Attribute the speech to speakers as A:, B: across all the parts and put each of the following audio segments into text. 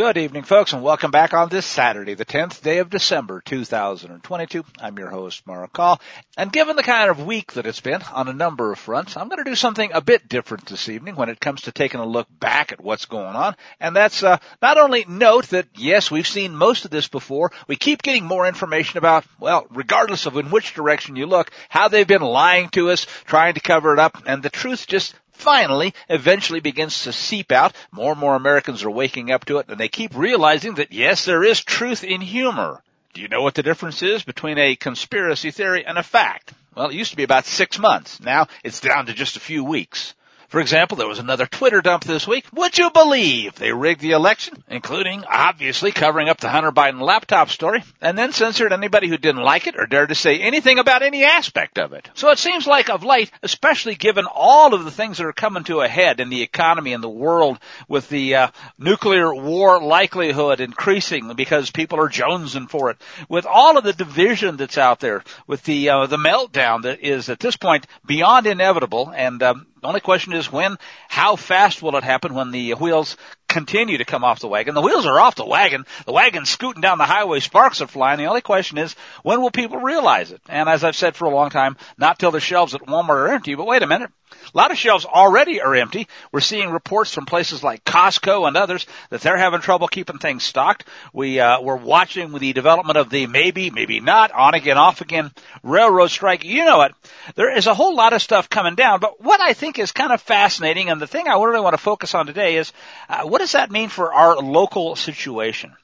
A: Good evening, folks, and welcome back on this Saturday, the 10th day of December, 2022. I'm your host, Mark Call, and given the kind of week that it's been on a number of fronts, I'm going to do something a bit different this evening when it comes to taking a look back at what's going on, and that's uh, not only note that, yes, we've seen most of this before, we keep getting more information about, well, regardless of in which direction you look, how they've been lying to us, trying to cover it up, and the truth just finally eventually begins to seep out. More and more Americans are waking up to it and they keep realizing that yes, there is truth in humor. Do you know what the difference is between a conspiracy theory and a fact? Well, it used to be about six months. Now it's down to just a few weeks. For example, there was another Twitter dump this week. Would you believe they rigged the election, including obviously covering up the Hunter Biden laptop story, and then censored anybody who didn't like it or dared to say anything about any aspect of it. So it seems like of late, especially given all of the things that are coming to a head in the economy and the world with the uh, nuclear war likelihood increasing because people are jonesing for it, with all of the division that's out there, with the uh, the meltdown that is at this point beyond inevitable, and um, the only question is when, how fast will it happen when the wheels continue to come off the wagon? The wheels are off the wagon. The wagon's scooting down the highway. Sparks are flying. The only question is when will people realize it? And as I've said for a long time, not till the shelves at Walmart are empty, but wait a minute. A lot of shelves already are empty. We're seeing reports from places like Costco and others that they're having trouble keeping things stocked. We uh, we're watching the development of the maybe, maybe not, on again, off again railroad strike. You know it. There is a whole lot of stuff coming down. But what I think is kind of fascinating, and the thing I really want to focus on today is uh, what does that mean for our local situation?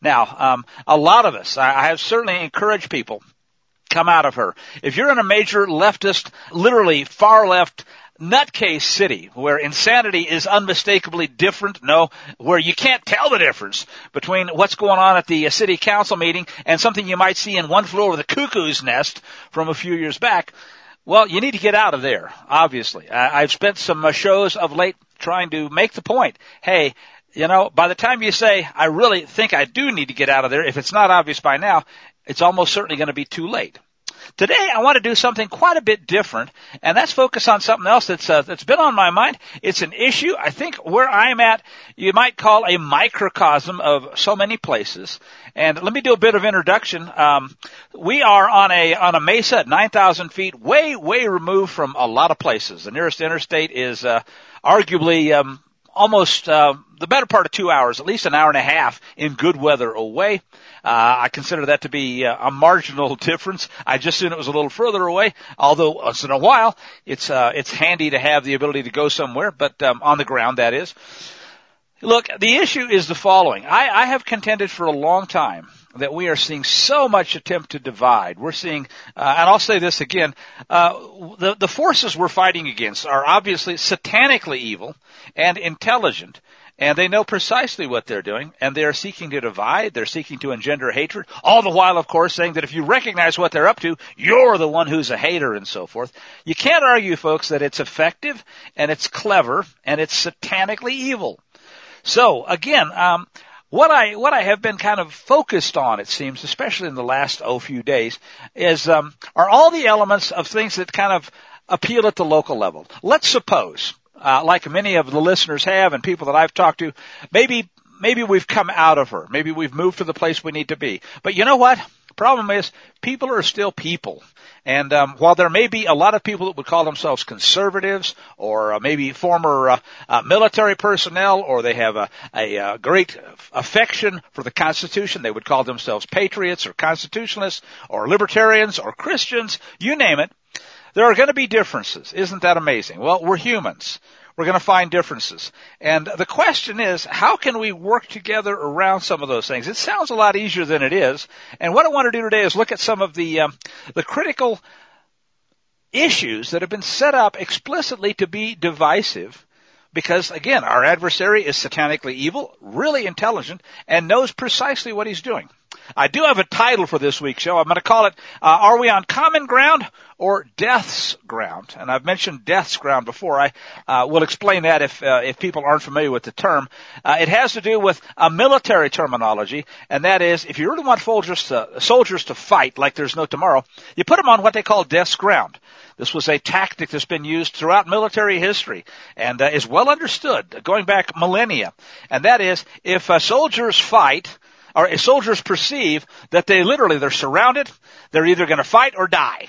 A: Now, um, a lot of us, I, I have certainly encouraged people come out of her. If you're in a major leftist, literally far left nutcase city where insanity is unmistakably different. No, where you can't tell the difference between what's going on at the city council meeting and something you might see in one floor of the cuckoo's nest from a few years back. Well, you need to get out of there, obviously. I've spent some uh, shows of late trying to make the point. Hey, you know, by the time you say, I really think I do need to get out of there, if it's not obvious by now, it's almost certainly going to be too late. Today I want to do something quite a bit different, and that's focus on something else that's uh, that's been on my mind. It's an issue I think where I'm at, you might call a microcosm of so many places. And let me do a bit of introduction. Um, we are on a on a mesa at 9,000 feet, way way removed from a lot of places. The nearest interstate is uh, arguably um, almost uh, the better part of two hours, at least an hour and a half in good weather away. Uh, I consider that to be uh, a marginal difference. I just assumed it was a little further away, although once in a while it's uh, it's handy to have the ability to go somewhere, but um, on the ground that is. Look, the issue is the following. I, I have contended for a long time that we are seeing so much attempt to divide. We're seeing, uh, and I'll say this again, uh, the, the forces we're fighting against are obviously satanically evil and intelligent, and they know precisely what they're doing, and they are seeking to divide, they're seeking to engender hatred, all the while, of course, saying that if you recognize what they're up to, you're the one who's a hater and so forth. You can't argue, folks, that it's effective, and it's clever, and it's satanically evil. So, again, um, what I what I have been kind of focused on, it seems, especially in the last oh few days, is um, are all the elements of things that kind of appeal at the local level. Let's suppose, uh, like many of the listeners have and people that I've talked to, maybe maybe we've come out of her, maybe we've moved to the place we need to be. But you know what? Problem is, people are still people. And um, while there may be a lot of people that would call themselves conservatives, or uh, maybe former uh, uh, military personnel, or they have a, a, a uh, great affection for the Constitution, they would call themselves patriots, or constitutionalists, or libertarians, or Christians, you name it. There are going to be differences. Isn't that amazing? Well, we're humans. We're going to find differences. And the question is, how can we work together around some of those things? It sounds a lot easier than it is. And what I want to do today is look at some of the, um, the critical issues that have been set up explicitly to be divisive because again, our adversary is satanically evil, really intelligent, and knows precisely what he's doing. I do have a title for this week's show. I'm going to call it, uh, Are We on Common Ground or Death's Ground? And I've mentioned Death's Ground before. I uh, will explain that if, uh, if people aren't familiar with the term. Uh, it has to do with a military terminology, and that is, if you really want soldiers to, soldiers to fight like there's no tomorrow, you put them on what they call Death's Ground. This was a tactic that's been used throughout military history and uh, is well understood going back millennia. And that is, if uh, soldiers fight, or soldiers perceive that they literally, they're surrounded, they're either going to fight or die.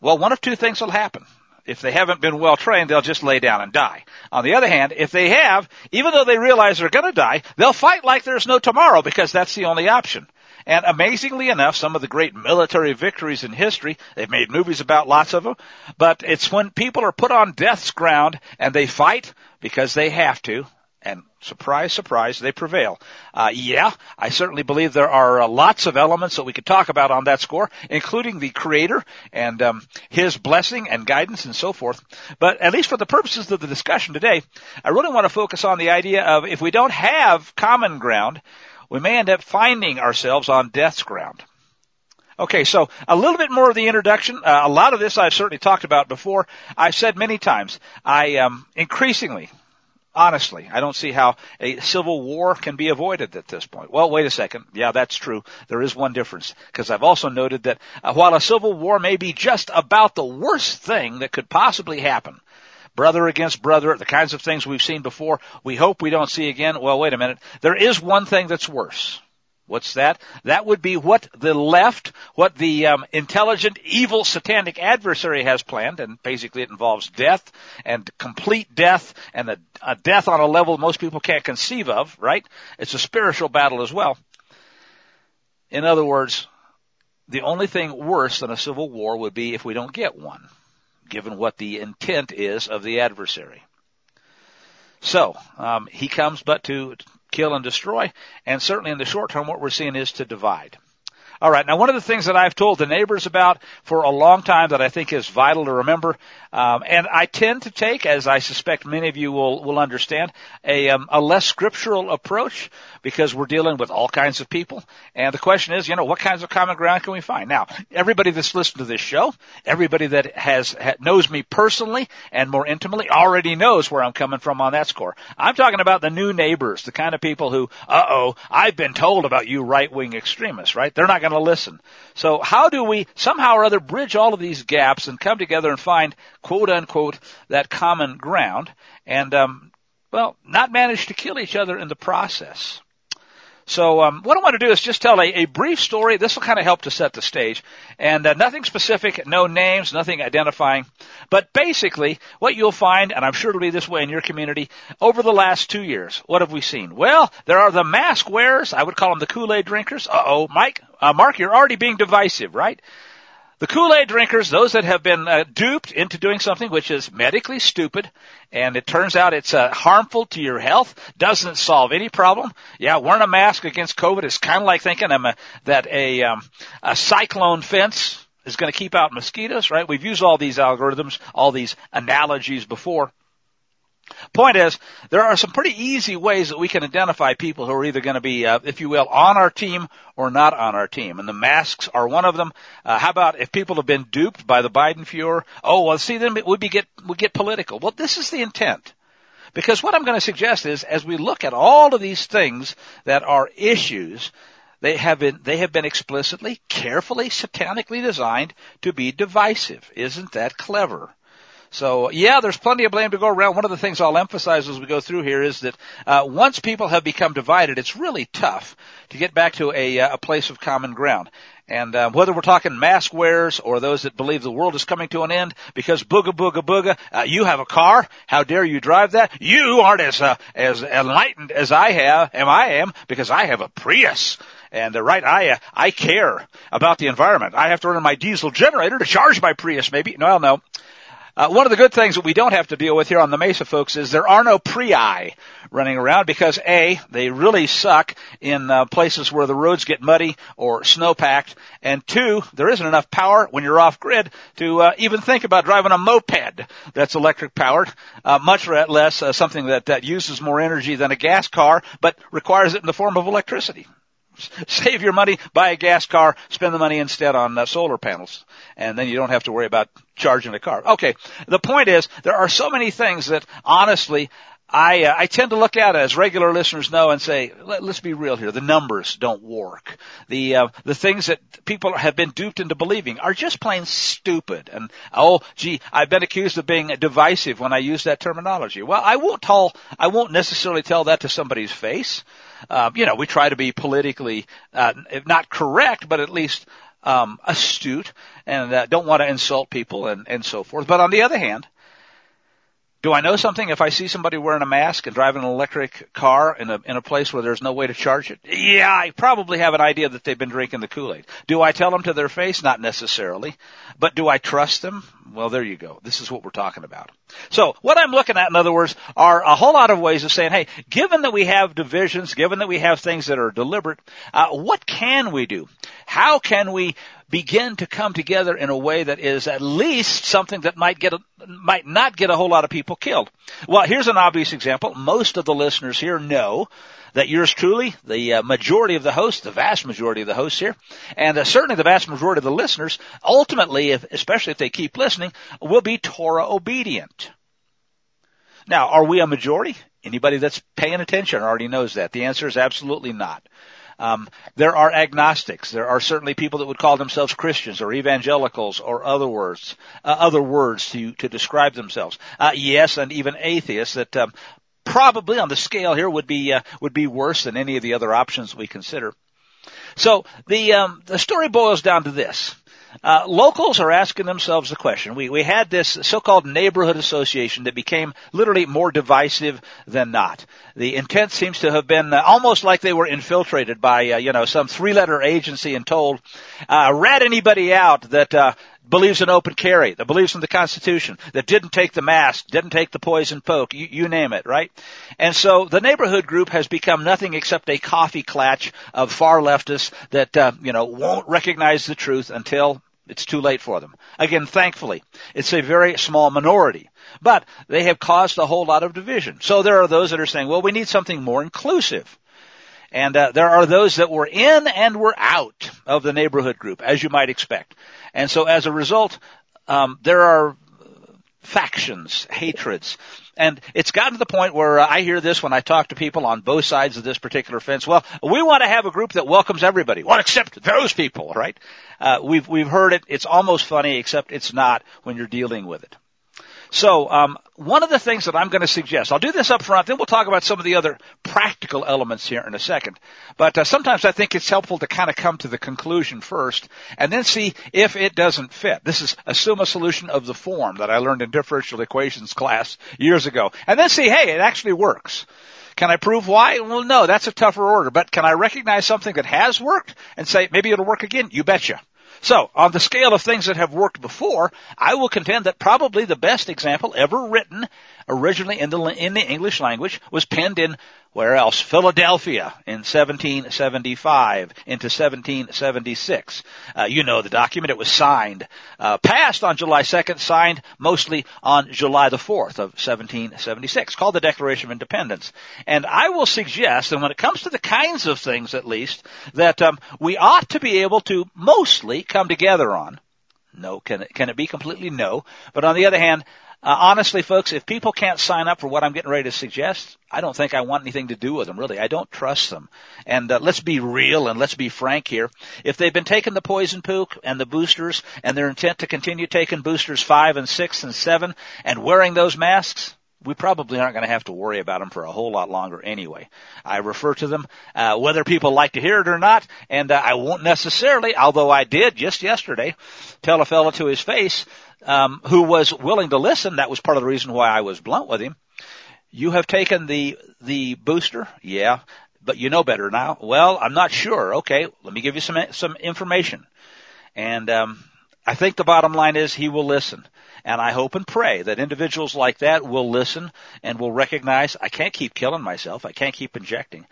A: Well, one of two things will happen. If they haven't been well trained, they'll just lay down and die. On the other hand, if they have, even though they realize they're going to die, they'll fight like there's no tomorrow because that's the only option. And amazingly enough, some of the great military victories in history, they've made movies about lots of them, but it's when people are put on death's ground and they fight because they have to, and surprise, surprise, they prevail. Uh, yeah, I certainly believe there are uh, lots of elements that we could talk about on that score, including the Creator and um, His blessing and guidance and so forth. But at least for the purposes of the discussion today, I really want to focus on the idea of if we don't have common ground, we may end up finding ourselves on death's ground. Okay, so a little bit more of the introduction. Uh, a lot of this I've certainly talked about before. I've said many times. I um, increasingly, honestly, I don't see how a civil war can be avoided at this point. Well, wait a second. Yeah, that's true. There is one difference because I've also noted that uh, while a civil war may be just about the worst thing that could possibly happen, brother against brother, the kinds of things we've seen before, we hope we don't see again. Well, wait a minute. There is one thing that's worse. What's that? That would be what the left, what the um, intelligent, evil, satanic adversary has planned, and basically it involves death and complete death and a, a death on a level most people can't conceive of. Right? It's a spiritual battle as well. In other words, the only thing worse than a civil war would be if we don't get one given what the intent is of the adversary. So, um, he comes but to kill and destroy, and certainly in the short term what we're seeing is to divide. All right. Now, one of the things that I've told the neighbors about for a long time that I think is vital to remember, um, and I tend to take, as I suspect many of you will will understand, a um, a less scriptural approach because we're dealing with all kinds of people. And the question is, you know, what kinds of common ground can we find? Now, everybody that's listened to this show, everybody that has knows me personally and more intimately, already knows where I'm coming from on that score. I'm talking about the new neighbors, the kind of people who, uh oh, I've been told about you right wing extremists, right? They're not going to listen. So how do we somehow or other bridge all of these gaps and come together and find quote unquote that common ground and um, well, not manage to kill each other in the process? So um, what I want to do is just tell a, a brief story. This will kind of help to set the stage, and uh, nothing specific, no names, nothing identifying, but basically what you'll find, and I'm sure it'll be this way in your community, over the last two years, what have we seen? Well, there are the mask wearers. I would call them the Kool-Aid drinkers. Uh oh, Mike, uh, Mark, you're already being divisive, right? The Kool-Aid drinkers, those that have been uh, duped into doing something which is medically stupid, and it turns out it's uh, harmful to your health, doesn't solve any problem. Yeah, wearing a mask against COVID is kind of like thinking a, that a, um, a cyclone fence is going to keep out mosquitoes, right? We've used all these algorithms, all these analogies before. Point is, there are some pretty easy ways that we can identify people who are either going to be, uh, if you will, on our team or not on our team. And the masks are one of them. Uh, how about if people have been duped by the Biden Fuhrer? Oh, well, see, then we get we get political. Well, this is the intent. Because what I'm going to suggest is, as we look at all of these things that are issues, they have been they have been explicitly, carefully, satanically designed to be divisive. Isn't that clever? So yeah, there's plenty of blame to go around. One of the things I'll emphasize as we go through here is that uh, once people have become divided, it's really tough to get back to a, uh, a place of common ground. And uh, whether we're talking mask wearers or those that believe the world is coming to an end because booga booga booga, uh, you have a car. How dare you drive that? You aren't as uh, as enlightened as I have. Am I am because I have a Prius. And uh, right, I uh, I care about the environment. I have to run my diesel generator to charge my Prius. Maybe no, no. Uh, one of the good things that we don't have to deal with here on the Mesa, folks, is there are no prii running around because a they really suck in uh, places where the roads get muddy or snow packed, and two there isn't enough power when you're off grid to uh, even think about driving a moped that's electric powered, uh, much less uh, something that that uses more energy than a gas car, but requires it in the form of electricity Save your money, buy a gas car, spend the money instead on uh, solar panels, and then you don't have to worry about charging the car. Okay, the point is there are so many things that honestly I uh, I tend to look at as regular listeners know and say, Let, us be real here. The numbers don't work. The uh, the things that people have been duped into believing are just plain stupid. And oh, gee, I've been accused of being divisive when I use that terminology. Well, I won't tell I won't necessarily tell that to somebody's face. Uh, you know, we try to be politically uh, not correct, but at least um, astute, and uh, don't want to insult people and and so forth. But on the other hand do I know something if I see somebody wearing a mask and driving an electric car in a in a place where there's no way to charge it? Yeah, I probably have an idea that they've been drinking the Kool-Aid. Do I tell them to their face? Not necessarily. But do I trust them? Well, there you go. This is what we're talking about. So, what I'm looking at in other words are a whole lot of ways of saying, hey, given that we have divisions, given that we have things that are deliberate, uh, what can we do? How can we begin to come together in a way that is at least something that might get a, might not get a whole lot of people killed. Well, here's an obvious example. Most of the listeners here know that yours truly, the uh, majority of the hosts, the vast majority of the hosts here, and uh, certainly the vast majority of the listeners, ultimately, if, especially if they keep listening, will be Torah obedient. Now, are we a majority? Anybody that's paying attention already knows that. The answer is absolutely not. Um, there are agnostics. There are certainly people that would call themselves Christians or evangelicals or other words, uh, other words to to describe themselves. Uh, yes, and even atheists that um, probably on the scale here would be uh, would be worse than any of the other options we consider. So the um, the story boils down to this: uh, locals are asking themselves the question. We we had this so-called neighborhood association that became literally more divisive than not. The intent seems to have been uh, almost like they were infiltrated by uh, you know some three-letter agency and told, uh, rat anybody out that uh, believes in open carry, that believes in the Constitution, that didn't take the mask, didn't take the poison poke, you, you name it, right? And so the neighborhood group has become nothing except a coffee clatch of far leftists that, uh, you know, won't recognize the truth until it's too late for them. Again, thankfully, it's a very small minority, but they have caused a whole lot of division. So there are those that are saying, well, we need something more inclusive. And uh, there are those that were in and were out of the neighborhood group, as you might expect. And so as a result, um, there are factions, hatreds. And it's gotten to the point where uh, I hear this when I talk to people on both sides of this particular fence. Well, we want to have a group that welcomes everybody. Well, except those people, right? Uh, we've we've heard it. It's almost funny, except it's not when you're dealing with it. So, um, one of the things that I'm going to suggest, I'll do this up front, then we'll talk about some of the other practical elements here in a second. But uh, sometimes I think it's helpful to kind of come to the conclusion first, and then see if it doesn't fit. This is assume a solution of the form that I learned in differential equations class years ago, and then see, hey, it actually works. Can I prove why? Well, no, that's a tougher order. But can I recognize something that has worked and say maybe it'll work again? You betcha. So, on the scale of things that have worked before, I will contend that probably the best example ever written originally in the, in the English language was penned in where else? Philadelphia in 1775 into 1776. Uh, you know the document. It was signed, uh, passed on July 2nd, signed mostly on July the 4th of 1776, called the Declaration of Independence. And I will suggest, that when it comes to the kinds of things at least, that um, we ought to be able to mostly come together on. No, can it, can it be completely no? But on the other hand, uh, honestly, folks, if people can't sign up for what I'm getting ready to suggest, I don't think I want anything to do with them, really. I don't trust them. And uh, let's be real and let's be frank here. If they've been taking the poison pook and the boosters and their intent to continue taking boosters five and six and seven and wearing those masks, we probably aren't going to have to worry about them for a whole lot longer anyway. I refer to them, uh, whether people like to hear it or not, and uh, I won't necessarily, although I did just yesterday, tell a fellow to his face um, who was willing to listen. That was part of the reason why I was blunt with him. You have taken the the booster, yeah, but you know better now. Well, I'm not sure. Okay, let me give you some some information. And um, I think the bottom line is he will listen. And I hope and pray that individuals like that will listen and will recognize I can't keep killing myself. I can't keep injecting.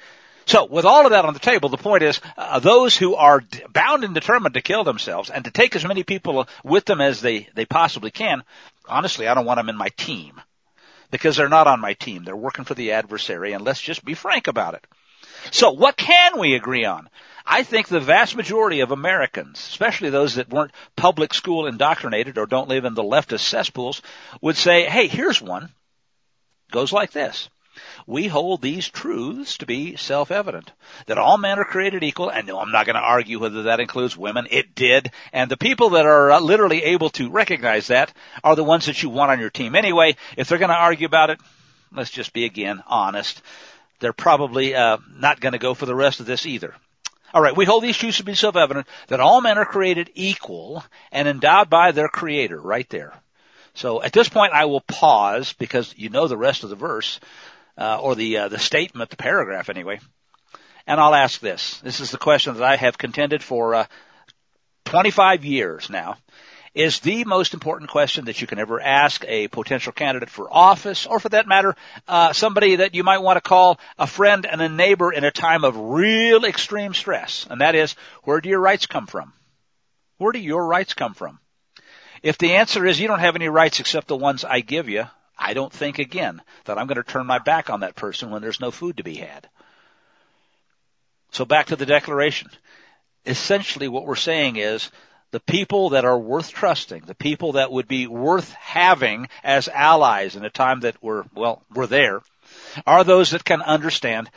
A: So, with all of that on the table, the point is, uh, those who are d- bound and determined to kill themselves and to take as many people with them as they, they possibly can, honestly, I don't want them in my team. Because they're not on my team. They're working for the adversary, and let's just be frank about it. So, what can we agree on? I think the vast majority of Americans, especially those that weren't public school indoctrinated or don't live in the leftist cesspools, would say, hey, here's one. Goes like this. We hold these truths to be self-evident. That all men are created equal, and no, I'm not going to argue whether that includes women. It did. And the people that are uh, literally able to recognize that are the ones that you want on your team anyway. If they're going to argue about it, let's just be again honest. They're probably uh, not going to go for the rest of this either. All right, we hold these truths to be self-evident that all men are created equal and endowed by their creator right there. So at this point I will pause because you know the rest of the verse, uh, or the, uh, the statement, the paragraph anyway. And I'll ask this. This is the question that I have contended for, uh, 25 years now is the most important question that you can ever ask a potential candidate for office, or for that matter, uh, somebody that you might want to call a friend and a neighbor in a time of real extreme stress. And that is, where do your rights come from? Where do your rights come from? If the answer is you don't have any rights except the ones I give you, I don't think again that I'm going to turn my back on that person when there's no food to be had. So back to the declaration. Essentially what we're saying is the people that are worth trusting, the people that would be worth having as allies in a time that we're, well, we're there, are those that can understand,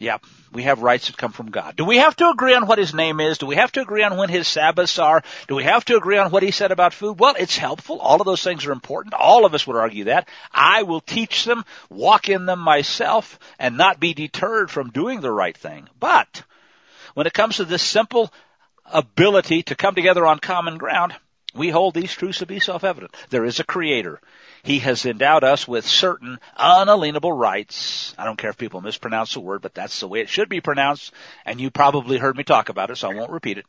A: yeah, we have rights that come from God. Do we have to agree on what His name is? Do we have to agree on when His Sabbaths are? Do we have to agree on what He said about food? Well, it's helpful. All of those things are important. All of us would argue that. I will teach them, walk in them myself, and not be deterred from doing the right thing. But, when it comes to this simple ability to come together on common ground, we hold these truths to be self-evident. There is a creator. He has endowed us with certain unalienable rights. I don't care if people mispronounce the word, but that's the way it should be pronounced, and you probably heard me talk about it, so I won't repeat it.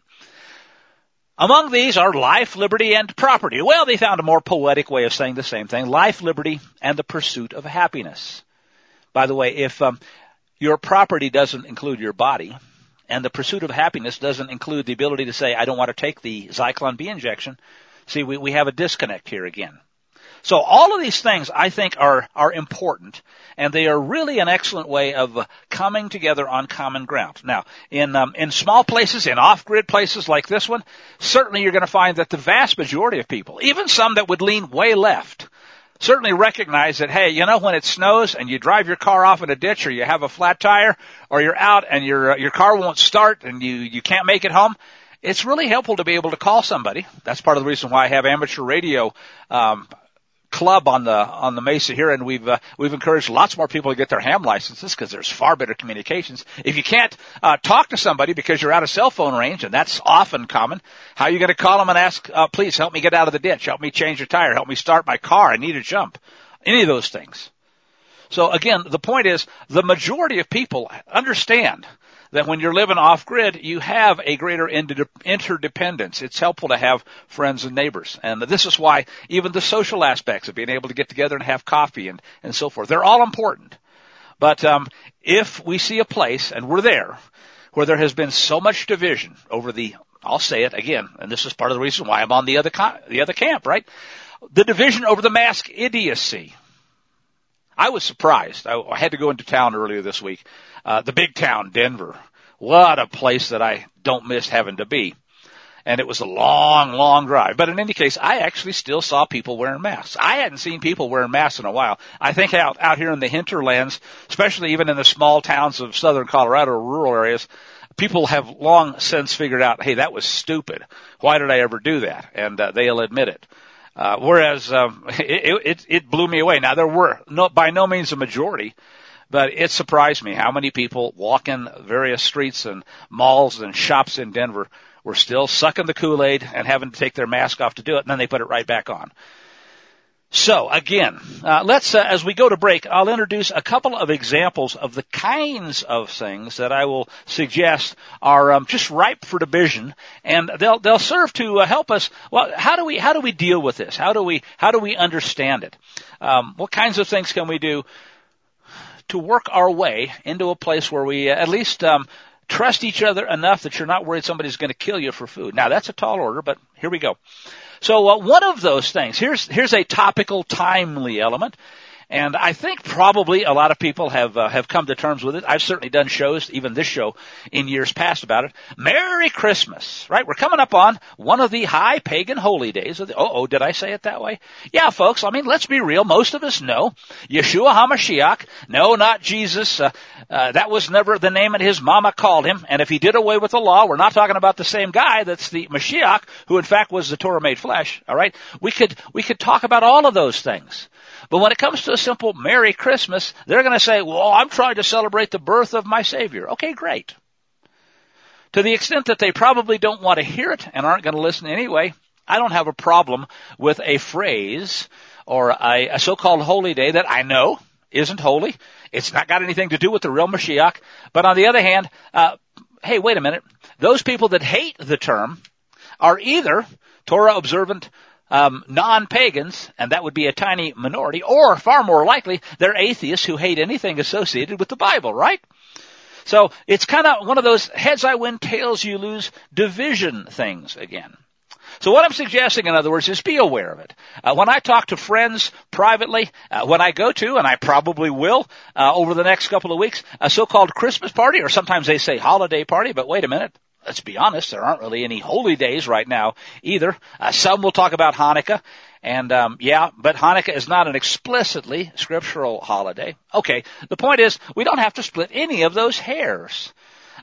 A: Among these are life, liberty, and property. Well, they found a more poetic way of saying the same thing. Life, liberty, and the pursuit of happiness. By the way, if um, your property doesn't include your body, and the pursuit of happiness doesn't include the ability to say, I don't want to take the Zyklon B injection. See, we, we have a disconnect here again. So all of these things I think are, are important and they are really an excellent way of coming together on common ground. Now, in, um, in small places, in off-grid places like this one, certainly you're going to find that the vast majority of people, even some that would lean way left, certainly recognize that, hey, you know, when it snows and you drive your car off in a ditch or you have a flat tire or you're out and your, uh, your car won't start and you, you can't make it home, it's really helpful to be able to call somebody. That's part of the reason why I have amateur radio um, club on the on the Mesa here, and we've uh, we've encouraged lots more people to get their ham licenses because there's far better communications. If you can't uh, talk to somebody because you're out of cell phone range, and that's often common, how are you going to call them and ask, uh, "Please help me get out of the ditch, help me change a tire, help me start my car, I need a jump," any of those things. So again, the point is the majority of people understand that when you're living off grid, you have a greater interdependence. It's helpful to have friends and neighbors. And this is why even the social aspects of being able to get together and have coffee and, and so forth, they're all important. But, um, if we see a place, and we're there, where there has been so much division over the, I'll say it again, and this is part of the reason why I'm on the other, the other camp, right? The division over the mask idiocy. I was surprised. I, I had to go into town earlier this week uh, the big town, Denver. What a place that I don't miss having to be. And it was a long, long drive. But in any case, I actually still saw people wearing masks. I hadn't seen people wearing masks in a while. I think out, out here in the hinterlands, especially even in the small towns of southern Colorado, rural areas, people have long since figured out, hey, that was stupid. Why did I ever do that? And uh, they'll admit it. Uh, whereas um, it, it, it blew me away. Now there were no, by no means a majority, but it surprised me how many people walking various streets and malls and shops in Denver were still sucking the Kool-Aid and having to take their mask off to do it, and then they put it right back on. So again, uh, let's uh, as we go to break, I'll introduce a couple of examples of the kinds of things that I will suggest are um, just ripe for division, and they'll they'll serve to uh, help us. Well, how do we how do we deal with this? How do we how do we understand it? Um, what kinds of things can we do to work our way into a place where we uh, at least um, trust each other enough that you're not worried somebody's going to kill you for food. Now that's a tall order, but here we go. So uh, one of those things here's here's a topical, timely element, And I think probably a lot of people have uh, have come to terms with it. I've certainly done shows, even this show, in years past about it. Merry Christmas, right? We're coming up on one of the high pagan holy days. Of the, oh, oh, did I say it that way? Yeah, folks. I mean, let's be real. Most of us know Yeshua Hamashiach. No, not Jesus. Uh, uh, that was never the name that his mama called him. And if he did away with the law, we're not talking about the same guy. That's the Mashiach, who in fact was the Torah made flesh. All right. We could we could talk about all of those things. But when it comes to a simple Merry Christmas, they're going to say, well, I'm trying to celebrate the birth of my Savior. Okay, great. To the extent that they probably don't want to hear it and aren't going to listen anyway, I don't have a problem with a phrase or a, a so-called holy day that I know isn't holy. It's not got anything to do with the real Mashiach. But on the other hand, uh, hey, wait a minute. Those people that hate the term are either Torah observant um, non-pagans, and that would be a tiny minority, or far more likely, they're atheists who hate anything associated with the Bible, right? So it's kind of one of those heads I win, tails you lose division things again. So what I'm suggesting, in other words, is be aware of it. Uh, when I talk to friends privately, uh, when I go to, and I probably will uh, over the next couple of weeks, a so-called Christmas party, or sometimes they say holiday party, but wait a minute, let's be honest, there aren't really any holy days right now either. Uh, some will talk about Hanukkah, and um, yeah, but Hanukkah is not an explicitly scriptural holiday. Okay, the point is we don't have to split any of those hairs.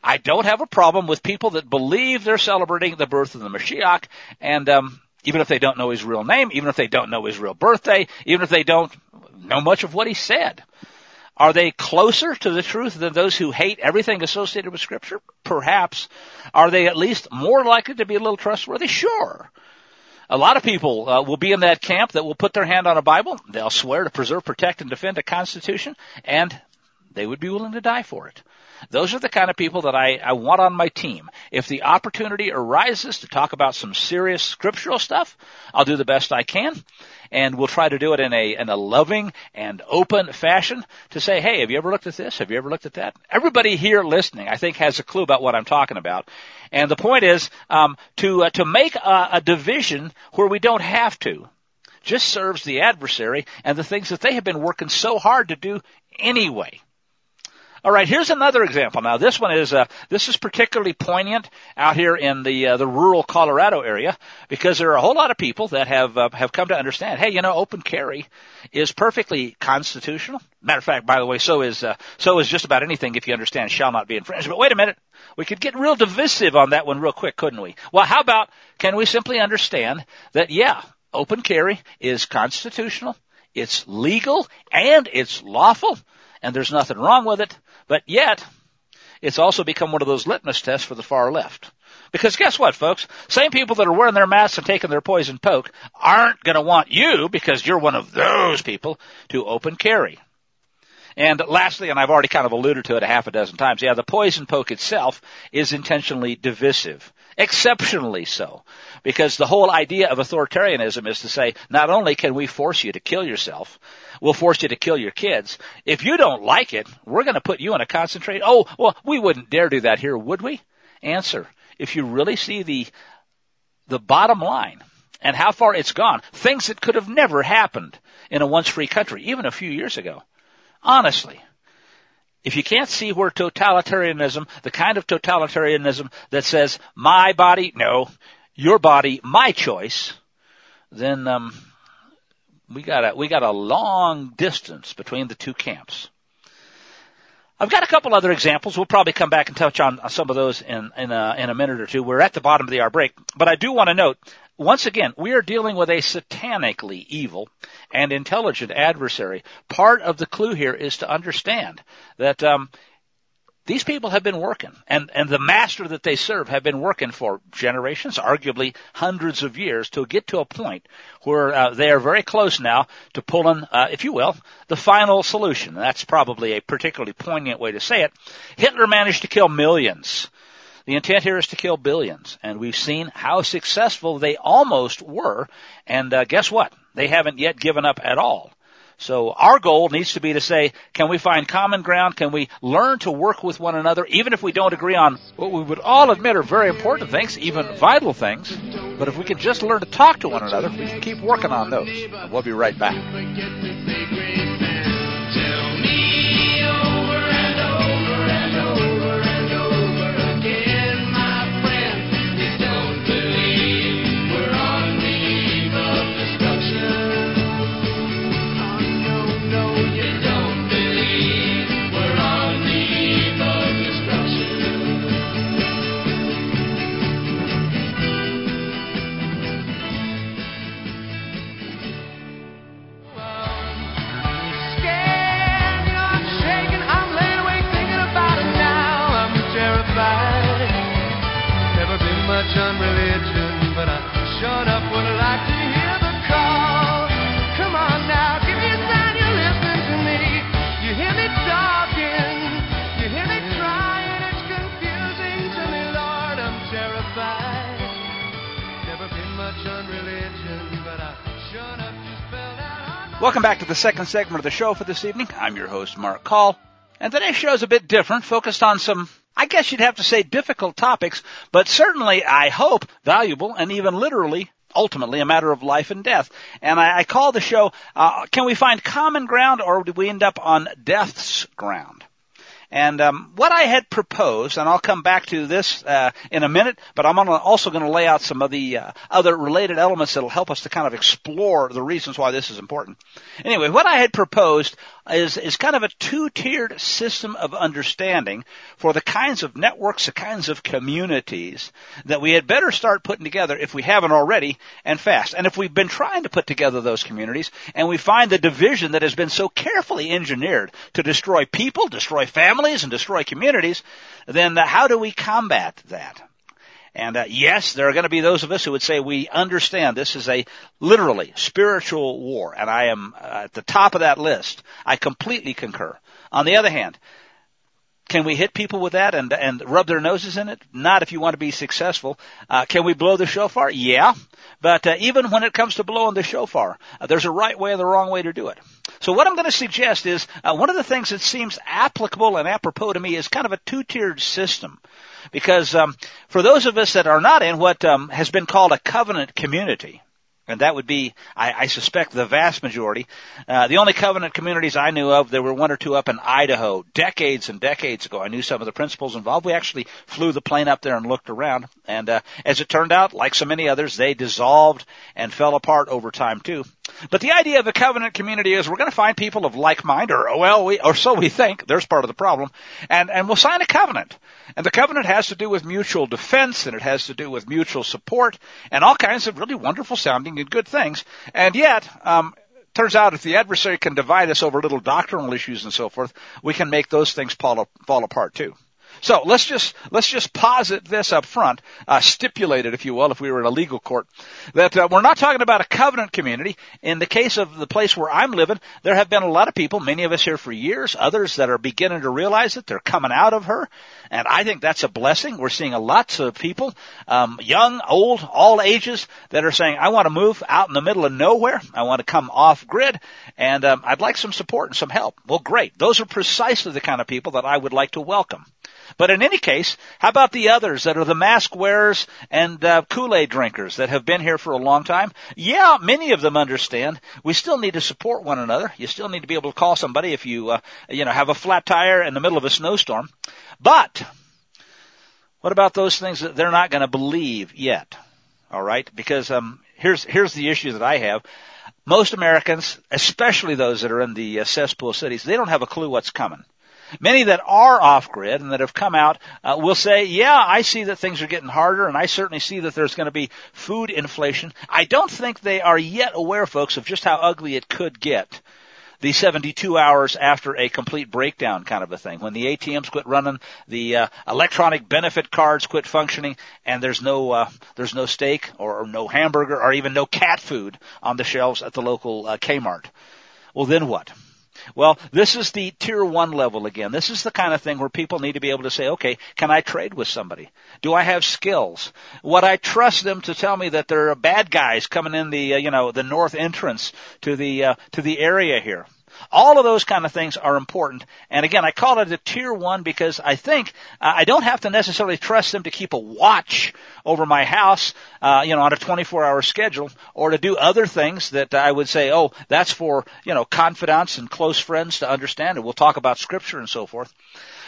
A: I don't have a problem with people that believe they're celebrating the birth of the Mashiach, and um, even if they don't know his real name, even if they don't know his real birthday, even if they don't know much of what he said. Are they closer to the truth than those who hate everything associated with Scripture? Perhaps. Are they at least more likely to be a little trustworthy? Sure. A lot of people uh, will be in that camp that will put their hand on a Bible. They'll swear to preserve, protect, and defend a Constitution, and they would be willing to die for it. Those are the kind of people that I, I want on my team. If the opportunity arises to talk about some serious scriptural stuff, I'll do the best I can. And we'll try to do it in a, in a loving and open fashion to say, hey, have you ever looked at this? Have you ever looked at that? Everybody here listening, I think, has a clue about what I'm talking about. And the point is, um, to, uh, to make a, a division where we don't have to just serves the adversary and the things that they have been working so hard to do anyway. All right, here's another example. Now, this one is uh, this is particularly poignant out here in the uh, the rural Colorado area because there are a whole lot of people that have uh, have come to understand. Hey, you know, open carry is perfectly constitutional. Matter of fact, by the way, so is uh, so is just about anything if you understand shall not be infringed. But wait a minute, we could get real divisive on that one real quick, couldn't we? Well, how about can we simply understand that? Yeah, open carry is constitutional. It's legal and it's lawful and there's nothing wrong with it. But yet, it's also become one of those litmus tests for the far left. Because guess what, folks? Same people that are wearing their masks and taking their poison poke aren't going to want you, because you're one of those people, to open carry. And lastly, and I've already kind of alluded to it a half a dozen times, yeah, the poison poke itself is intentionally divisive. Exceptionally so. Because the whole idea of authoritarianism is to say, not only can we force you to kill yourself, we'll force you to kill your kids. If you don't like it, we're going to put you in a concentrate. Oh, well, we wouldn't dare do that here, would we? Answer. If you really see the, the bottom line and how far it's gone, things that could have never happened in a once free country, even a few years ago. Honestly. If you can't see where totalitarianism, the kind of totalitarianism that says, my body, no, your body, my choice, then, um, we got a, we got a long distance between the two camps. I've got a couple other examples. We'll probably come back and touch on some of those in in a, in a minute or two. We're at the bottom of the hour break, but I do want to note once again we are dealing with a satanically evil and intelligent adversary. Part of the clue here is to understand that um, these people have been working, and, and the master that they serve have been working for generations, arguably hundreds of years, to get to a point where uh, they are very close now to pulling, uh, if you will, the final solution. That's probably a particularly poignant way to say it. Hitler managed to kill millions. The intent here is to kill billions, and we've seen how successful they almost were. And uh, guess what? They haven't yet given up at all. So our goal needs to be to say, can we find common ground? Can we learn to work with one another, even if we don't agree on what we would all admit are very important things, even vital things? But if we can just learn to talk to one another, we can keep working on those. And we'll be right back. Welcome back to the second segment of the show for this evening. I'm your host, Mark Call. And today's show is a bit different, focused on some, I guess you'd have to say difficult topics, but certainly, I hope, valuable and even literally, ultimately, a matter of life and death. And I, I call the show, uh, Can we find common ground or do we end up on death's ground? And um, what I had proposed, and I'll come back to this uh, in a minute, but I'm gonna, also going to lay out some of the uh, other related elements that'll help us to kind of explore the reasons why this is important. Anyway, what I had proposed is is kind of a two-tiered system of understanding for the kinds of networks, the kinds of communities that we had better start putting together if we haven't already, and fast. And if we've been trying to put together those communities, and we find the division that has been so carefully engineered to destroy people, destroy families, and destroy communities, then how do we combat that? And uh, yes, there are going to be those of us who would say we understand this is a literally spiritual war, and I am uh, at the top of that list. I completely concur. On the other hand, can we hit people with that and and rub their noses in it? Not if you want to be successful. Uh, can we blow the shofar? Yeah, but uh, even when it comes to blowing the shofar, uh, there's a right way and the wrong way to do it. So what I'm going to suggest is uh, one of the things that seems applicable and apropos to me is kind of a two-tiered system, because um, for those of us that are not in what um, has been called a covenant community, and that would be, I, I suspect, the vast majority. Uh, the only covenant communities I knew of, there were one or two up in Idaho, decades and decades ago. I knew some of the principals involved. We actually flew the plane up there and looked around. And uh, as it turned out, like so many others, they dissolved and fell apart over time too. But the idea of a covenant community is we're going to find people of like mind, or well, we, or so we think. There's part of the problem, and and we'll sign a covenant. And the covenant has to do with mutual defense, and it has to do with mutual support, and all kinds of really wonderful sounding and good things. And yet, um, turns out if the adversary can divide us over little doctrinal issues and so forth, we can make those things fall, fall apart too. So let's just let's just posit this up front, uh, stipulate it, if you will, if we were in a legal court, that uh, we're not talking about a covenant community. In the case of the place where I'm living, there have been a lot of people, many of us here for years, others that are beginning to realize it. They're coming out of her, and I think that's a blessing. We're seeing a lots of people, um, young, old, all ages, that are saying, "I want to move out in the middle of nowhere. I want to come off grid, and um, I'd like some support and some help." Well, great. Those are precisely the kind of people that I would like to welcome. But in any case, how about the others that are the mask wearers and uh, Kool-Aid drinkers that have been here for a long time? Yeah, many of them understand. We still need to support one another. You still need to be able to call somebody if you, uh, you know, have a flat tire in the middle of a snowstorm. But what about those things that they're not going to believe yet? All right, because um, here's here's the issue that I have. Most Americans, especially those that are in the uh, cesspool cities, they don't have a clue what's coming. Many that are off grid and that have come out uh, will say, yeah, I see that things are getting harder and I certainly see that there's going to be food inflation. I don't think they are yet aware, folks, of just how ugly it could get. The 72 hours after a complete breakdown kind of a thing. When the ATMs quit running, the uh, electronic benefit cards quit functioning, and there's no uh, there's no steak or, or no hamburger or even no cat food on the shelves at the local uh, Kmart. Well, then what? Well, this is the tier one level again. This is the kind of thing where people need to be able to say, okay, can I trade with somebody? Do I have skills? Would I trust them to tell me that there are bad guys coming in the, uh, you know, the north entrance to the, uh, to the area here? All of those kind of things are important. And again, I call it a tier one because I think uh, I don't have to necessarily trust them to keep a watch over my house, uh, you know, on a 24 hour schedule or to do other things that I would say, oh, that's for, you know, confidants and close friends to understand. And we'll talk about scripture and so forth.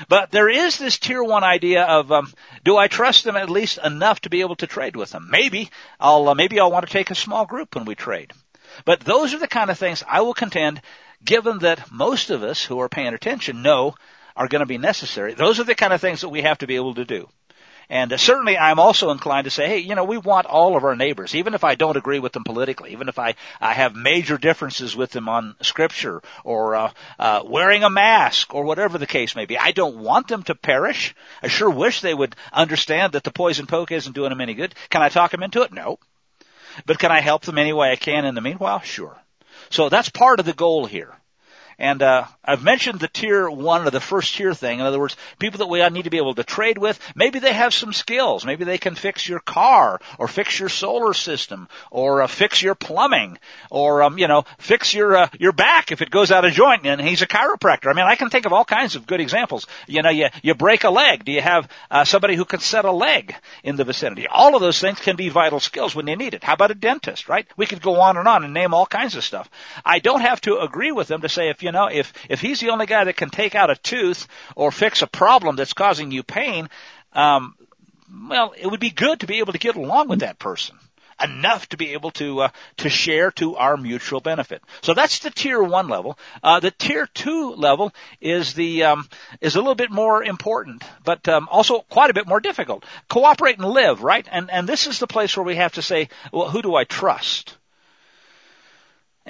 A: But there is this tier one idea of, um, do I trust them at least enough to be able to trade with them? Maybe I'll, uh, maybe I'll want to take a small group when we trade. But those are the kind of things I will contend given that most of us who are paying attention know are going to be necessary. Those are the kind of things that we have to be able to do. And uh, certainly I'm also inclined to say, hey, you know, we want all of our neighbors, even if I don't agree with them politically, even if I, I have major differences with them on scripture or uh, uh, wearing a mask or whatever the case may be. I don't want them to perish. I sure wish they would understand that the poison poke isn't doing them any good. Can I talk them into it? No. But can I help them any way I can in the meanwhile? Sure. So that's part of the goal here. And uh, I've mentioned the tier one or the first tier thing. In other words, people that we need to be able to trade with. Maybe they have some skills. Maybe they can fix your car or fix your solar system or uh, fix your plumbing or um, you know fix your uh, your back if it goes out of joint. And he's a chiropractor. I mean, I can think of all kinds of good examples. You know, you you break a leg. Do you have uh, somebody who can set a leg in the vicinity? All of those things can be vital skills when you need it. How about a dentist? Right? We could go on and on and name all kinds of stuff. I don't have to agree with them to say if you know if if he's the only guy that can take out a tooth or fix a problem that's causing you pain, um, well, it would be good to be able to get along with that person enough to be able to uh, to share to our mutual benefit. So that's the tier one level. Uh, the tier two level is the um, is a little bit more important, but um, also quite a bit more difficult. Cooperate and live, right? And and this is the place where we have to say, well, who do I trust?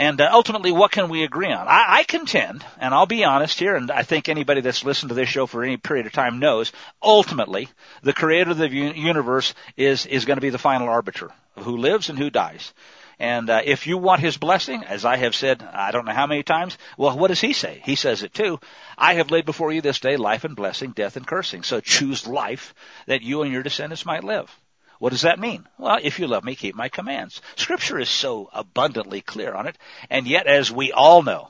A: And uh, ultimately, what can we agree on? I, I contend, and I'll be honest here, and I think anybody that's listened to this show for any period of time knows, ultimately, the creator of the universe is, is going to be the final arbiter of who lives and who dies. And uh, if you want his blessing, as I have said, I don't know how many times, well, what does he say? He says it too. I have laid before you this day life and blessing, death and cursing. So choose life that you and your descendants might live. What does that mean? Well, if you love me, keep my commands. Scripture is so abundantly clear on it, and yet, as we all know,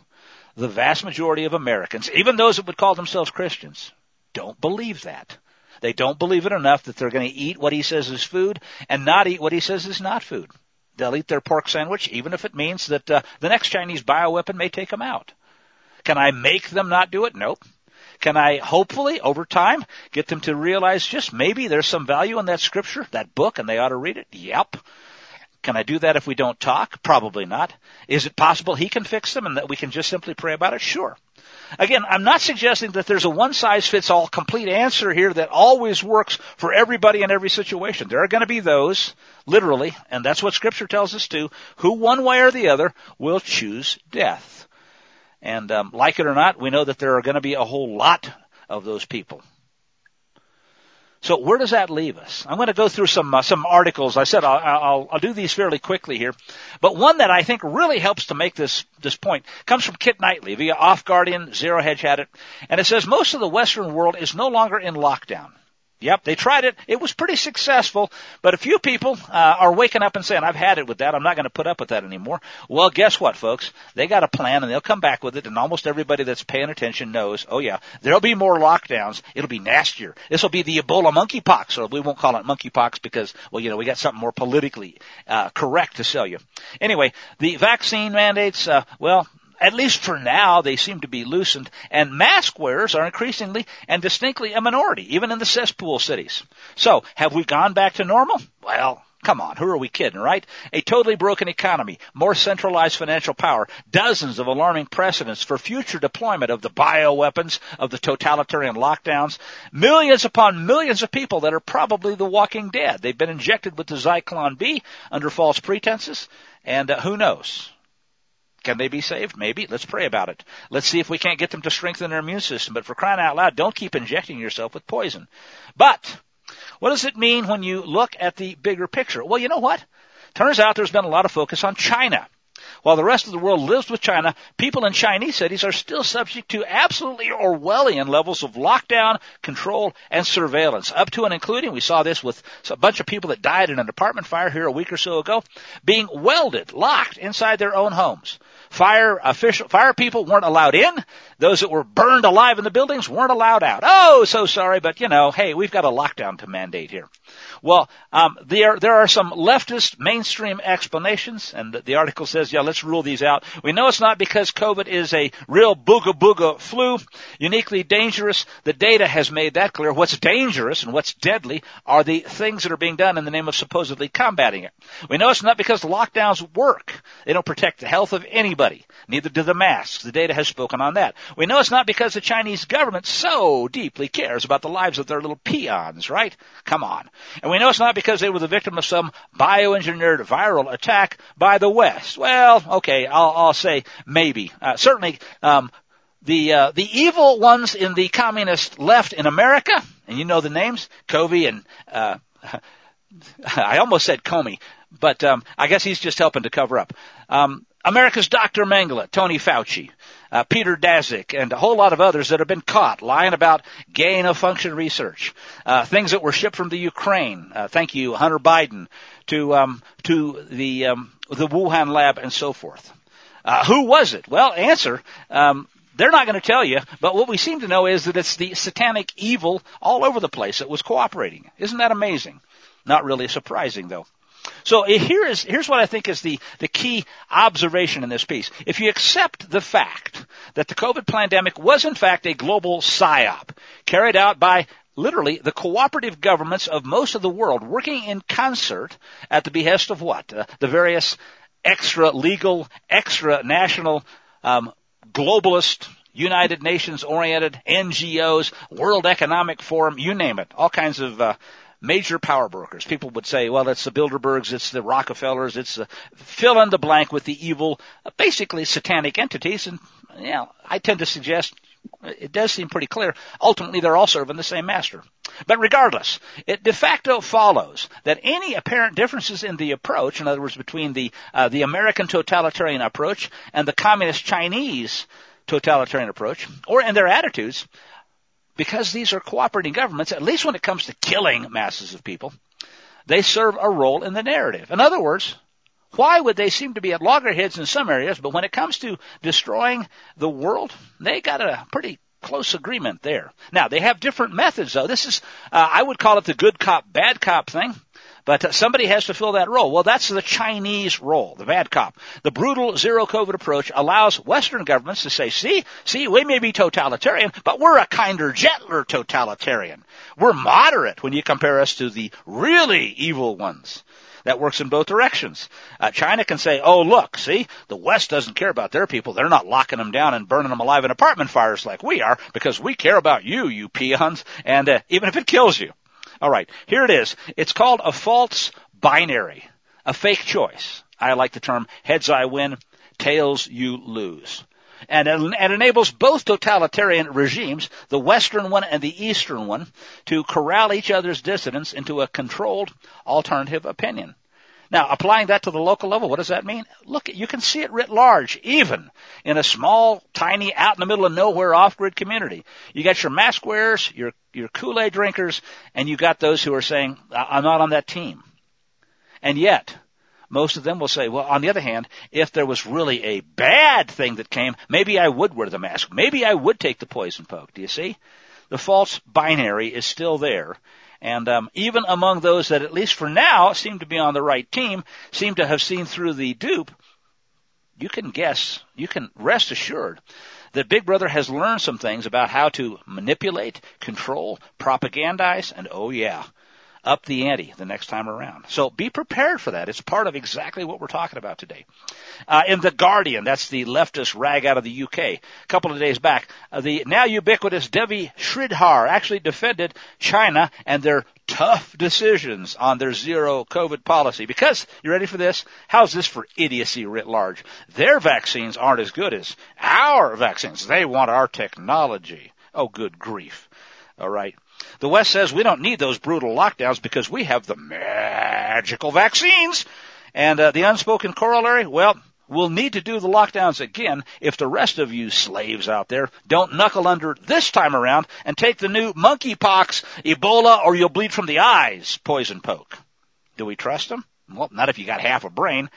A: the vast majority of Americans, even those that would call themselves Christians, don't believe that. They don't believe it enough that they're going to eat what he says is food and not eat what he says is not food. They'll eat their pork sandwich even if it means that uh, the next Chinese bioweapon may take them out. Can I make them not do it? Nope. Can I hopefully over time get them to realize just maybe there's some value in that scripture, that book, and they ought to read it? Yep. Can I do that if we don't talk? Probably not. Is it possible he can fix them and that we can just simply pray about it? Sure. Again, I'm not suggesting that there's a one size fits all complete answer here that always works for everybody in every situation. There are going to be those, literally, and that's what scripture tells us too, who one way or the other will choose death. And um, like it or not, we know that there are going to be a whole lot of those people. So where does that leave us? I'm going to go through some uh, some articles. I said I'll, I'll, I'll do these fairly quickly here, but one that I think really helps to make this this point comes from Kit Knightley via Off Guardian. Zero Hedge had it, and it says most of the Western world is no longer in lockdown. Yep, they tried it. It was pretty successful, but a few people uh, are waking up and saying, "I've had it with that. I'm not going to put up with that anymore." Well, guess what, folks? They got a plan, and they'll come back with it. And almost everybody that's paying attention knows, oh yeah, there'll be more lockdowns. It'll be nastier. This will be the Ebola monkeypox, or we won't call it monkeypox because, well, you know, we got something more politically uh, correct to sell you. Anyway, the vaccine mandates. Uh, well, at least for now, they seem to be loosened, and mask wearers are increasingly and distinctly a minority, even in the cesspool cities. So, have we gone back to normal? Well, Come on, who are we kidding, right? A totally broken economy, more centralized financial power, dozens of alarming precedents for future deployment of the bioweapons, of the totalitarian lockdowns, millions upon millions of people that are probably the walking dead. They've been injected with the Zyklon B under false pretenses, and uh, who knows? Can they be saved? Maybe. Let's pray about it. Let's see if we can't get them to strengthen their immune system. But for crying out loud, don't keep injecting yourself with poison. But what does it mean when you look at the bigger picture? Well, you know what? Turns out there's been a lot of focus on China. While the rest of the world lives with China, people in Chinese cities are still subject to absolutely Orwellian levels of lockdown, control, and surveillance. Up to and including, we saw this with a bunch of people that died in an apartment fire here a week or so ago, being welded, locked inside their own homes. Fire official, fire people weren't allowed in. Those that were burned alive in the buildings weren't allowed out. Oh, so sorry, but you know, hey, we've got a lockdown to mandate here. Well, um, there there are some leftist mainstream explanations, and the, the article says, yeah, let's rule these out. We know it's not because COVID is a real booga booga flu, uniquely dangerous. The data has made that clear. What's dangerous and what's deadly are the things that are being done in the name of supposedly combating it. We know it's not because lockdowns work. They don't protect the health of anybody. Neither do the masks. The data has spoken on that. We know it's not because the Chinese government so deeply cares about the lives of their little peons, right? Come on. And we know it's not because they were the victim of some bioengineered viral attack by the West. Well, okay, I'll, I'll say maybe. Uh, certainly, um, the uh, the evil ones in the communist left in America, and you know the names, Covey and uh, I almost said Comey, but um, I guess he's just helping to cover up. Um, America's Dr. Mengele, Tony Fauci, uh, Peter Daszak, and a whole lot of others that have been caught lying about gain of function research, uh, things that were shipped from the Ukraine. Uh, thank you, Hunter Biden, to um, to the um, the Wuhan lab and so forth. Uh, who was it? Well, answer. Um, they're not going to tell you, but what we seem to know is that it's the satanic evil all over the place that was cooperating. Isn't that amazing? Not really surprising though. So here is, here's what I think is the, the key observation in this piece. If you accept the fact that the COVID pandemic was in fact a global psyop carried out by literally the cooperative governments of most of the world working in concert at the behest of what? Uh, the various extra legal, extra national, um, globalist, United Nations oriented NGOs, World Economic Forum, you name it, all kinds of uh, major power brokers. People would say, well, it's the Bilderbergs, it's the Rockefellers, it's the fill in the blank with the evil, uh, basically satanic entities. And, you know, I tend to suggest it does seem pretty clear. Ultimately, they're all serving the same master. But regardless, it de facto follows that any apparent differences in the approach, in other words, between the uh, the American totalitarian approach and the communist Chinese totalitarian approach, or in their attitudes, because these are cooperating governments, at least when it comes to killing masses of people, they serve a role in the narrative. In other words, why would they seem to be at loggerheads in some areas, but when it comes to destroying the world, they got a pretty close agreement there. Now, they have different methods though. This is, uh, I would call it the good cop, bad cop thing. But uh, somebody has to fill that role. Well, that's the Chinese role, the bad cop. The brutal zero COVID approach allows Western governments to say, see, see, we may be totalitarian, but we're a kinder, gentler totalitarian. We're moderate when you compare us to the really evil ones. That works in both directions. Uh, China can say, oh look, see, the West doesn't care about their people. They're not locking them down and burning them alive in apartment fires like we are because we care about you, you peons, and uh, even if it kills you. All right, here it is. It's called a false binary, a fake choice. I like the term heads I win, tails you lose. And it enables both totalitarian regimes, the Western one and the Eastern one, to corral each other's dissidents into a controlled alternative opinion. Now, applying that to the local level, what does that mean? Look, you can see it writ large, even in a small, tiny, out in the middle of nowhere off-grid community. You got your mask wearers, your, your Kool-Aid drinkers, and you got those who are saying, I'm not on that team. And yet, most of them will say, well, on the other hand, if there was really a bad thing that came, maybe I would wear the mask. Maybe I would take the poison poke. Do you see? The false binary is still there. And um, even among those that, at least for now, seem to be on the right team, seem to have seen through the dupe, you can guess, you can rest assured that Big Brother has learned some things about how to manipulate, control, propagandize, and oh yeah, up the ante the next time around. So be prepared for that. It's part of exactly what we're talking about today. Uh, in The Guardian, that's the leftist rag out of the UK, a couple of days back, uh, the now ubiquitous Devi Sridhar actually defended China and their tough decisions on their zero COVID policy. Because, you ready for this? How's this for idiocy writ large? Their vaccines aren't as good as our vaccines. They want our technology. Oh, good grief. All right. The West says we don't need those brutal lockdowns because we have the magical vaccines. And uh, the unspoken corollary, well, we'll need to do the lockdowns again if the rest of you slaves out there don't knuckle under this time around and take the new monkeypox, Ebola, or you'll bleed from the eyes poison poke. Do we trust them? Well, not if you got half a brain.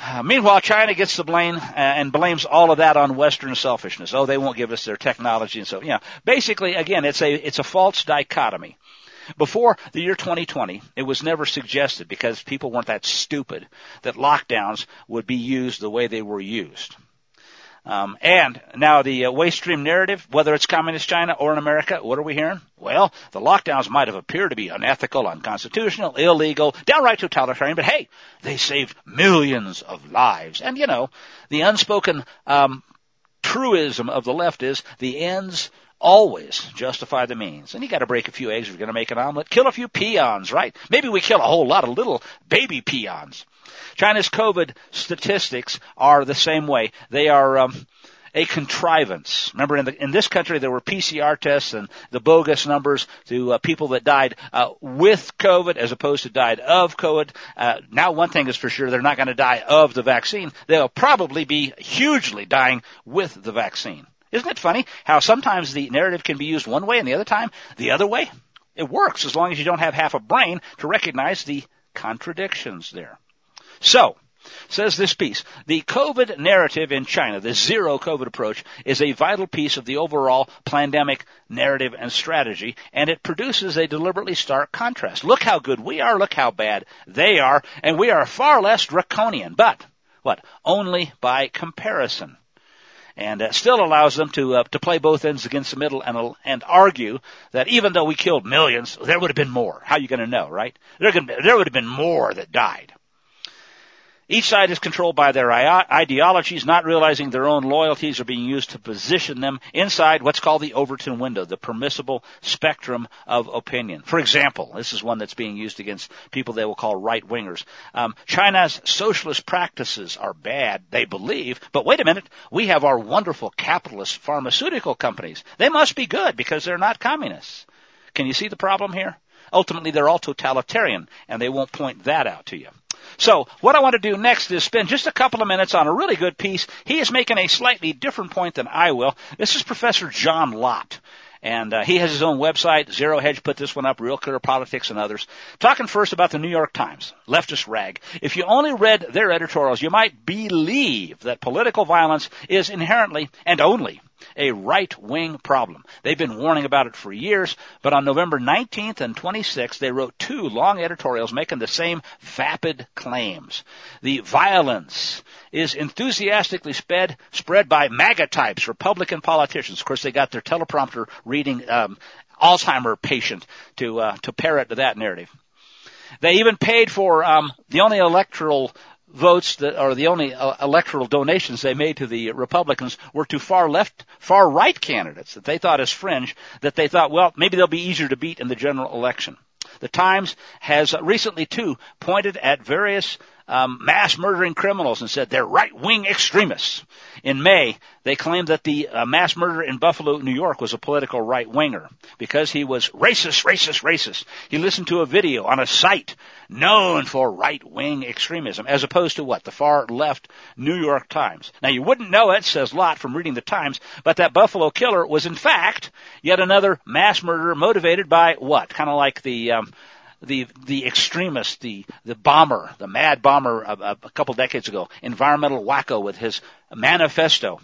A: Uh, meanwhile, China gets the blame uh, and blames all of that on Western selfishness. Oh, they won't give us their technology and so, yeah. Basically, again, it's a, it's a false dichotomy. Before the year 2020, it was never suggested because people weren't that stupid that lockdowns would be used the way they were used. Um, and now the uh, waste stream narrative, whether it's communist China or in America, what are we hearing? Well, the lockdowns might have appeared to be unethical, unconstitutional, illegal, downright totalitarian, but hey, they saved millions of lives. And you know, the unspoken um, truism of the left is the ends always justify the means. And you got to break a few eggs if you're going to make an omelet. Kill a few peons, right? Maybe we kill a whole lot of little baby peons. China's COVID statistics are the same way. They are um, a contrivance. Remember, in, the, in this country, there were PCR tests and the bogus numbers to uh, people that died uh, with COVID as opposed to died of COVID. Uh, now, one thing is for sure: they're not going to die of the vaccine. They'll probably be hugely dying with the vaccine. Isn't it funny how sometimes the narrative can be used one way and the other time the other way? It works as long as you don't have half a brain to recognize the contradictions there. So, says this piece, the COVID narrative in China, the zero COVID approach, is a vital piece of the overall pandemic narrative and strategy, and it produces a deliberately stark contrast. Look how good we are, look how bad they are, and we are far less draconian, but, what? Only by comparison and uh, still allows them to uh, to play both ends against the middle and and argue that even though we killed millions, there would have been more. How are you going to know, right? There, there would have been more that died. Each side is controlled by their ideologies, not realizing their own loyalties are being used to position them inside what's called the Overton window, the permissible spectrum of opinion. For example, this is one that's being used against people they will call right wingers. Um, China's socialist practices are bad, they believe, but wait a minute, we have our wonderful capitalist pharmaceutical companies. They must be good because they're not communists. Can you see the problem here? Ultimately, they're all totalitarian, and they won't point that out to you. So what I want to do next is spend just a couple of minutes on a really good piece. He is making a slightly different point than I will. This is Professor John Lott. And uh, he has his own website. Zero Hedge put this one up. Real Clear Politics and others. Talking first about the New York Times, leftist rag. If you only read their editorials, you might believe that political violence is inherently and only a right-wing problem. They've been warning about it for years, but on November 19th and 26th, they wrote two long editorials making the same vapid claims. The violence is enthusiastically spread, spread by MAGA types, Republican politicians. Of course, they got their teleprompter reading um, Alzheimer patient to uh, to parrot that narrative. They even paid for um, the only electoral votes that are the only uh, electoral donations they made to the Republicans were to far left, far right candidates that they thought as fringe, that they thought, well, maybe they'll be easier to beat in the general election. The Times has recently too pointed at various um, mass murdering criminals and said they're right wing extremists. In May, they claimed that the uh, mass murder in Buffalo, New York was a political right winger because he was racist, racist, racist. He listened to a video on a site known for right wing extremism as opposed to what? The far left New York Times. Now you wouldn't know it, says Lott from reading the Times, but that Buffalo killer was in fact yet another mass murderer motivated by what? Kind of like the, um, the the extremist, the the bomber, the mad bomber a, a, a couple decades ago, environmental wacko with his manifesto.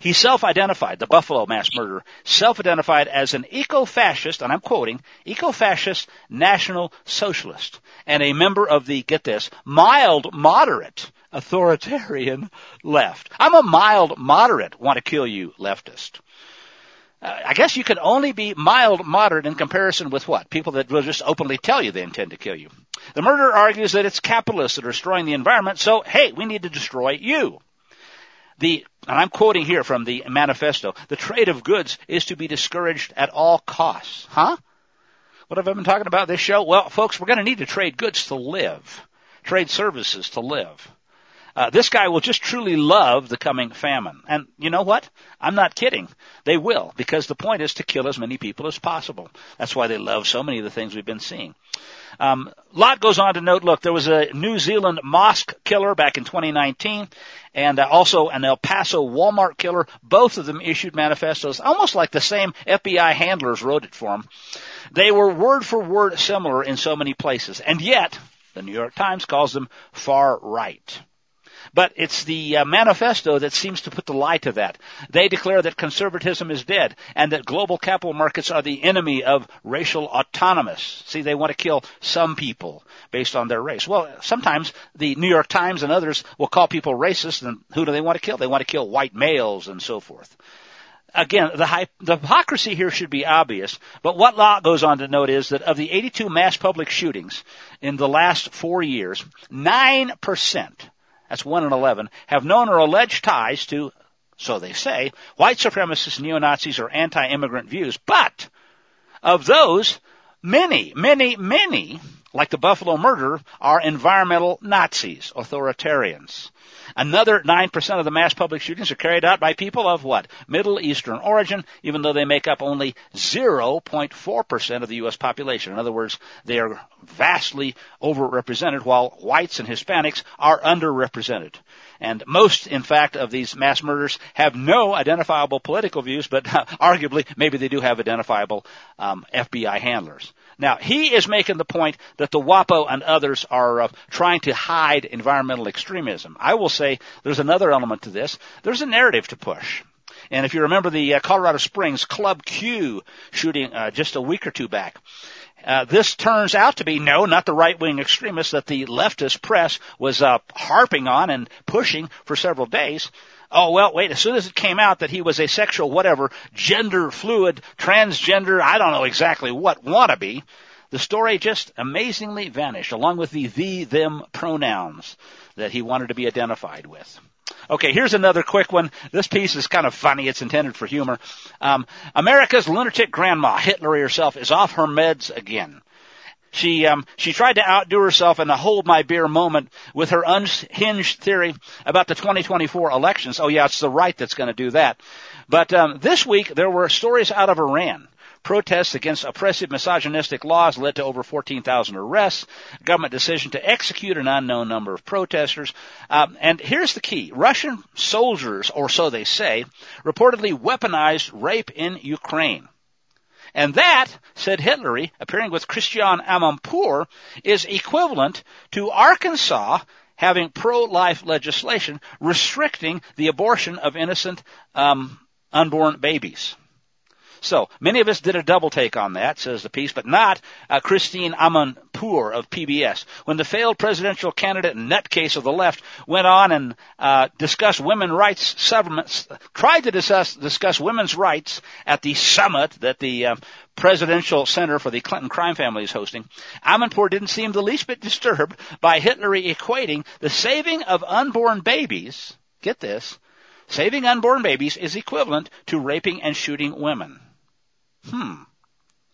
A: He self-identified, the Buffalo mass murderer, self-identified as an eco-fascist, and I'm quoting, eco-fascist national socialist, and a member of the, get this, mild moderate authoritarian left. I'm a mild moderate want to kill you leftist. I guess you can only be mild moderate in comparison with what? People that will just openly tell you they intend to kill you. The murderer argues that it's capitalists that are destroying the environment, so hey, we need to destroy you. The, and I'm quoting here from the manifesto, the trade of goods is to be discouraged at all costs. Huh? What have I been talking about this show? Well, folks, we're going to need to trade goods to live. Trade services to live. Uh, this guy will just truly love the coming famine. And you know what? I'm not kidding. They will, because the point is to kill as many people as possible. That's why they love so many of the things we've been seeing. Um, Lott goes on to note, look, there was a New Zealand mosque killer back in 2019, and uh, also an El Paso Walmart killer. Both of them issued manifestos, almost like the same FBI handlers wrote it for them. They were word for word similar in so many places, and yet the New York Times calls them far right. But it's the uh, manifesto that seems to put the lie to that. They declare that conservatism is dead and that global capital markets are the enemy of racial autonomous. See, they want to kill some people based on their race. Well, sometimes the New York Times and others will call people racist and who do they want to kill? They want to kill white males and so forth again, the, hypocrisy here should be obvious, but what Lott goes on to note is that of the 82 mass public shootings in the last four years, 9%, that's 1 in 11, have known or alleged ties to, so they say, white supremacists, neo-Nazis, or anti-immigrant views. But, of those, many, many, many, like the Buffalo murder, are environmental Nazis, authoritarians. Another 9% of the mass public shootings are carried out by people of what? Middle Eastern origin, even though they make up only 0.4% of the U.S. population. In other words, they are vastly overrepresented while whites and Hispanics are underrepresented. And most, in fact, of these mass murders have no identifiable political views, but uh, arguably, maybe they do have identifiable um, FBI handlers. Now, he is making the point that the WAPO and others are uh, trying to hide environmental extremism. I will say there's another element to this. There's a narrative to push. And if you remember the uh, Colorado Springs Club Q shooting uh, just a week or two back, uh, this turns out to be no, not the right-wing extremists that the leftist press was uh, harping on and pushing for several days. Oh well, wait. As soon as it came out that he was asexual, whatever, gender fluid, transgender, I don't know exactly what wannabe, the story just amazingly vanished, along with the the them pronouns that he wanted to be identified with. Okay, here's another quick one. This piece is kind of funny. It's intended for humor. Um, America's lunatic grandma, Hitler herself, is off her meds again. She um, she tried to outdo herself in the hold my beer moment with her unhinged theory about the 2024 elections. Oh yeah, it's the right that's going to do that. But um, this week there were stories out of Iran. Protests against oppressive misogynistic laws led to over 14,000 arrests. Government decision to execute an unknown number of protesters. Um, and here's the key: Russian soldiers, or so they say, reportedly weaponized rape in Ukraine. And that, said Hitlery, appearing with Christiane Amanpour, is equivalent to Arkansas having pro-life legislation restricting the abortion of innocent um, unborn babies. So many of us did a double take on that, says the piece, but not uh, Christine Amanpour of PBS. When the failed presidential candidate nutcase of the left went on and uh, discussed women's rights tried to discuss, discuss women's rights at the summit that the uh, Presidential Center for the Clinton crime family is hosting, Amanpour didn't seem the least bit disturbed by Hitlery equating the saving of unborn babies, get this, saving unborn babies is equivalent to raping and shooting women. Hmm.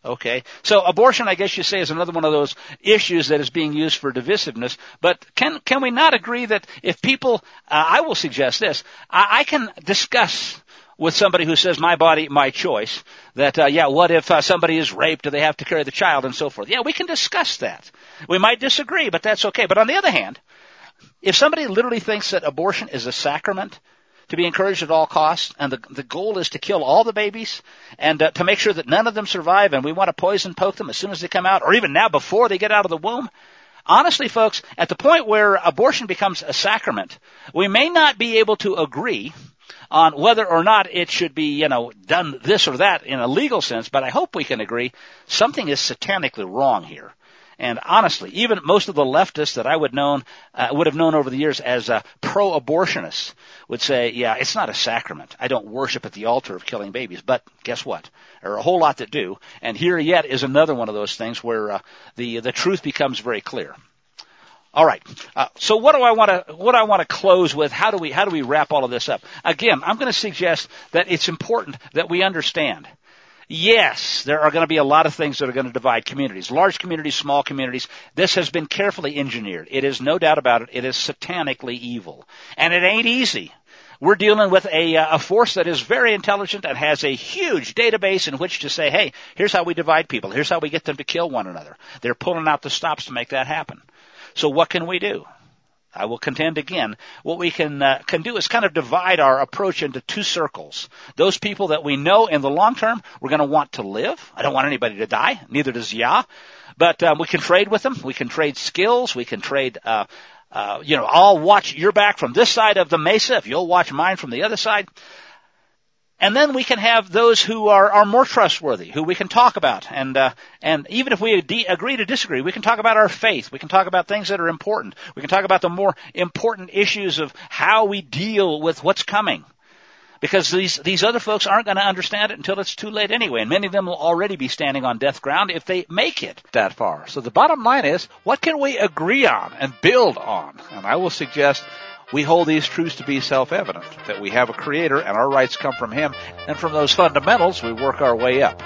A: Okay. So abortion, I guess you say, is another one of those issues that is being used for divisiveness. But can, can we not agree that if people, uh, I will suggest this, I, I can discuss with somebody who says my body, my choice, that, uh, yeah, what if uh, somebody is raped? Do they have to carry the child and so forth? Yeah, we can discuss that. We might disagree, but that's okay. But on the other hand, if somebody literally thinks that abortion is a sacrament, to be encouraged at all costs, and the, the goal is to kill all the babies and uh, to make sure that none of them survive, and we want to poison poke them as soon as they come out, or even now before they get out of the womb. Honestly, folks, at the point where abortion becomes a sacrament, we may not be able to agree on whether or not it should be, you know, done this or that in a legal sense, but I hope we can agree something is satanically wrong here. And honestly, even most of the leftists that I would known uh, would have known over the years as uh, pro-abortionists would say, "Yeah, it's not a sacrament. I don't worship at the altar of killing babies." But guess what? There are a whole lot that do. And here yet is another one of those things where uh, the the truth becomes very clear. All right. Uh, so what do I want to what do I want to close with? How do we how do we wrap all of this up? Again, I'm going to suggest that it's important that we understand Yes, there are going to be a lot of things that are going to divide communities. Large communities, small communities. This has been carefully engineered. It is no doubt about it. It is satanically evil. And it ain't easy. We're dealing with a, uh, a force that is very intelligent and has a huge database in which to say, hey, here's how we divide people. Here's how we get them to kill one another. They're pulling out the stops to make that happen. So what can we do? I will contend again. What we can uh, can do is kind of divide our approach into two circles. Those people that we know in the long term we're going to want to live. I don't want anybody to die. Neither does Yah. But um, we can trade with them. We can trade skills. We can trade uh, uh, you know, I'll watch your back from this side of the mesa if you'll watch mine from the other side. And then we can have those who are, are more trustworthy, who we can talk about. And, uh, and even if we de- agree to disagree, we can talk about our faith. We can talk about things that are important. We can talk about the more important issues of how we deal with what's coming. Because these, these other folks aren't going to understand it until it's too late anyway. And many of them will already be standing on death ground if they make it that far. So the bottom line is, what can we agree on and build on? And I will suggest we hold these truths to be self-evident, that we have a creator and our rights come from him, and from those fundamentals we work our way up.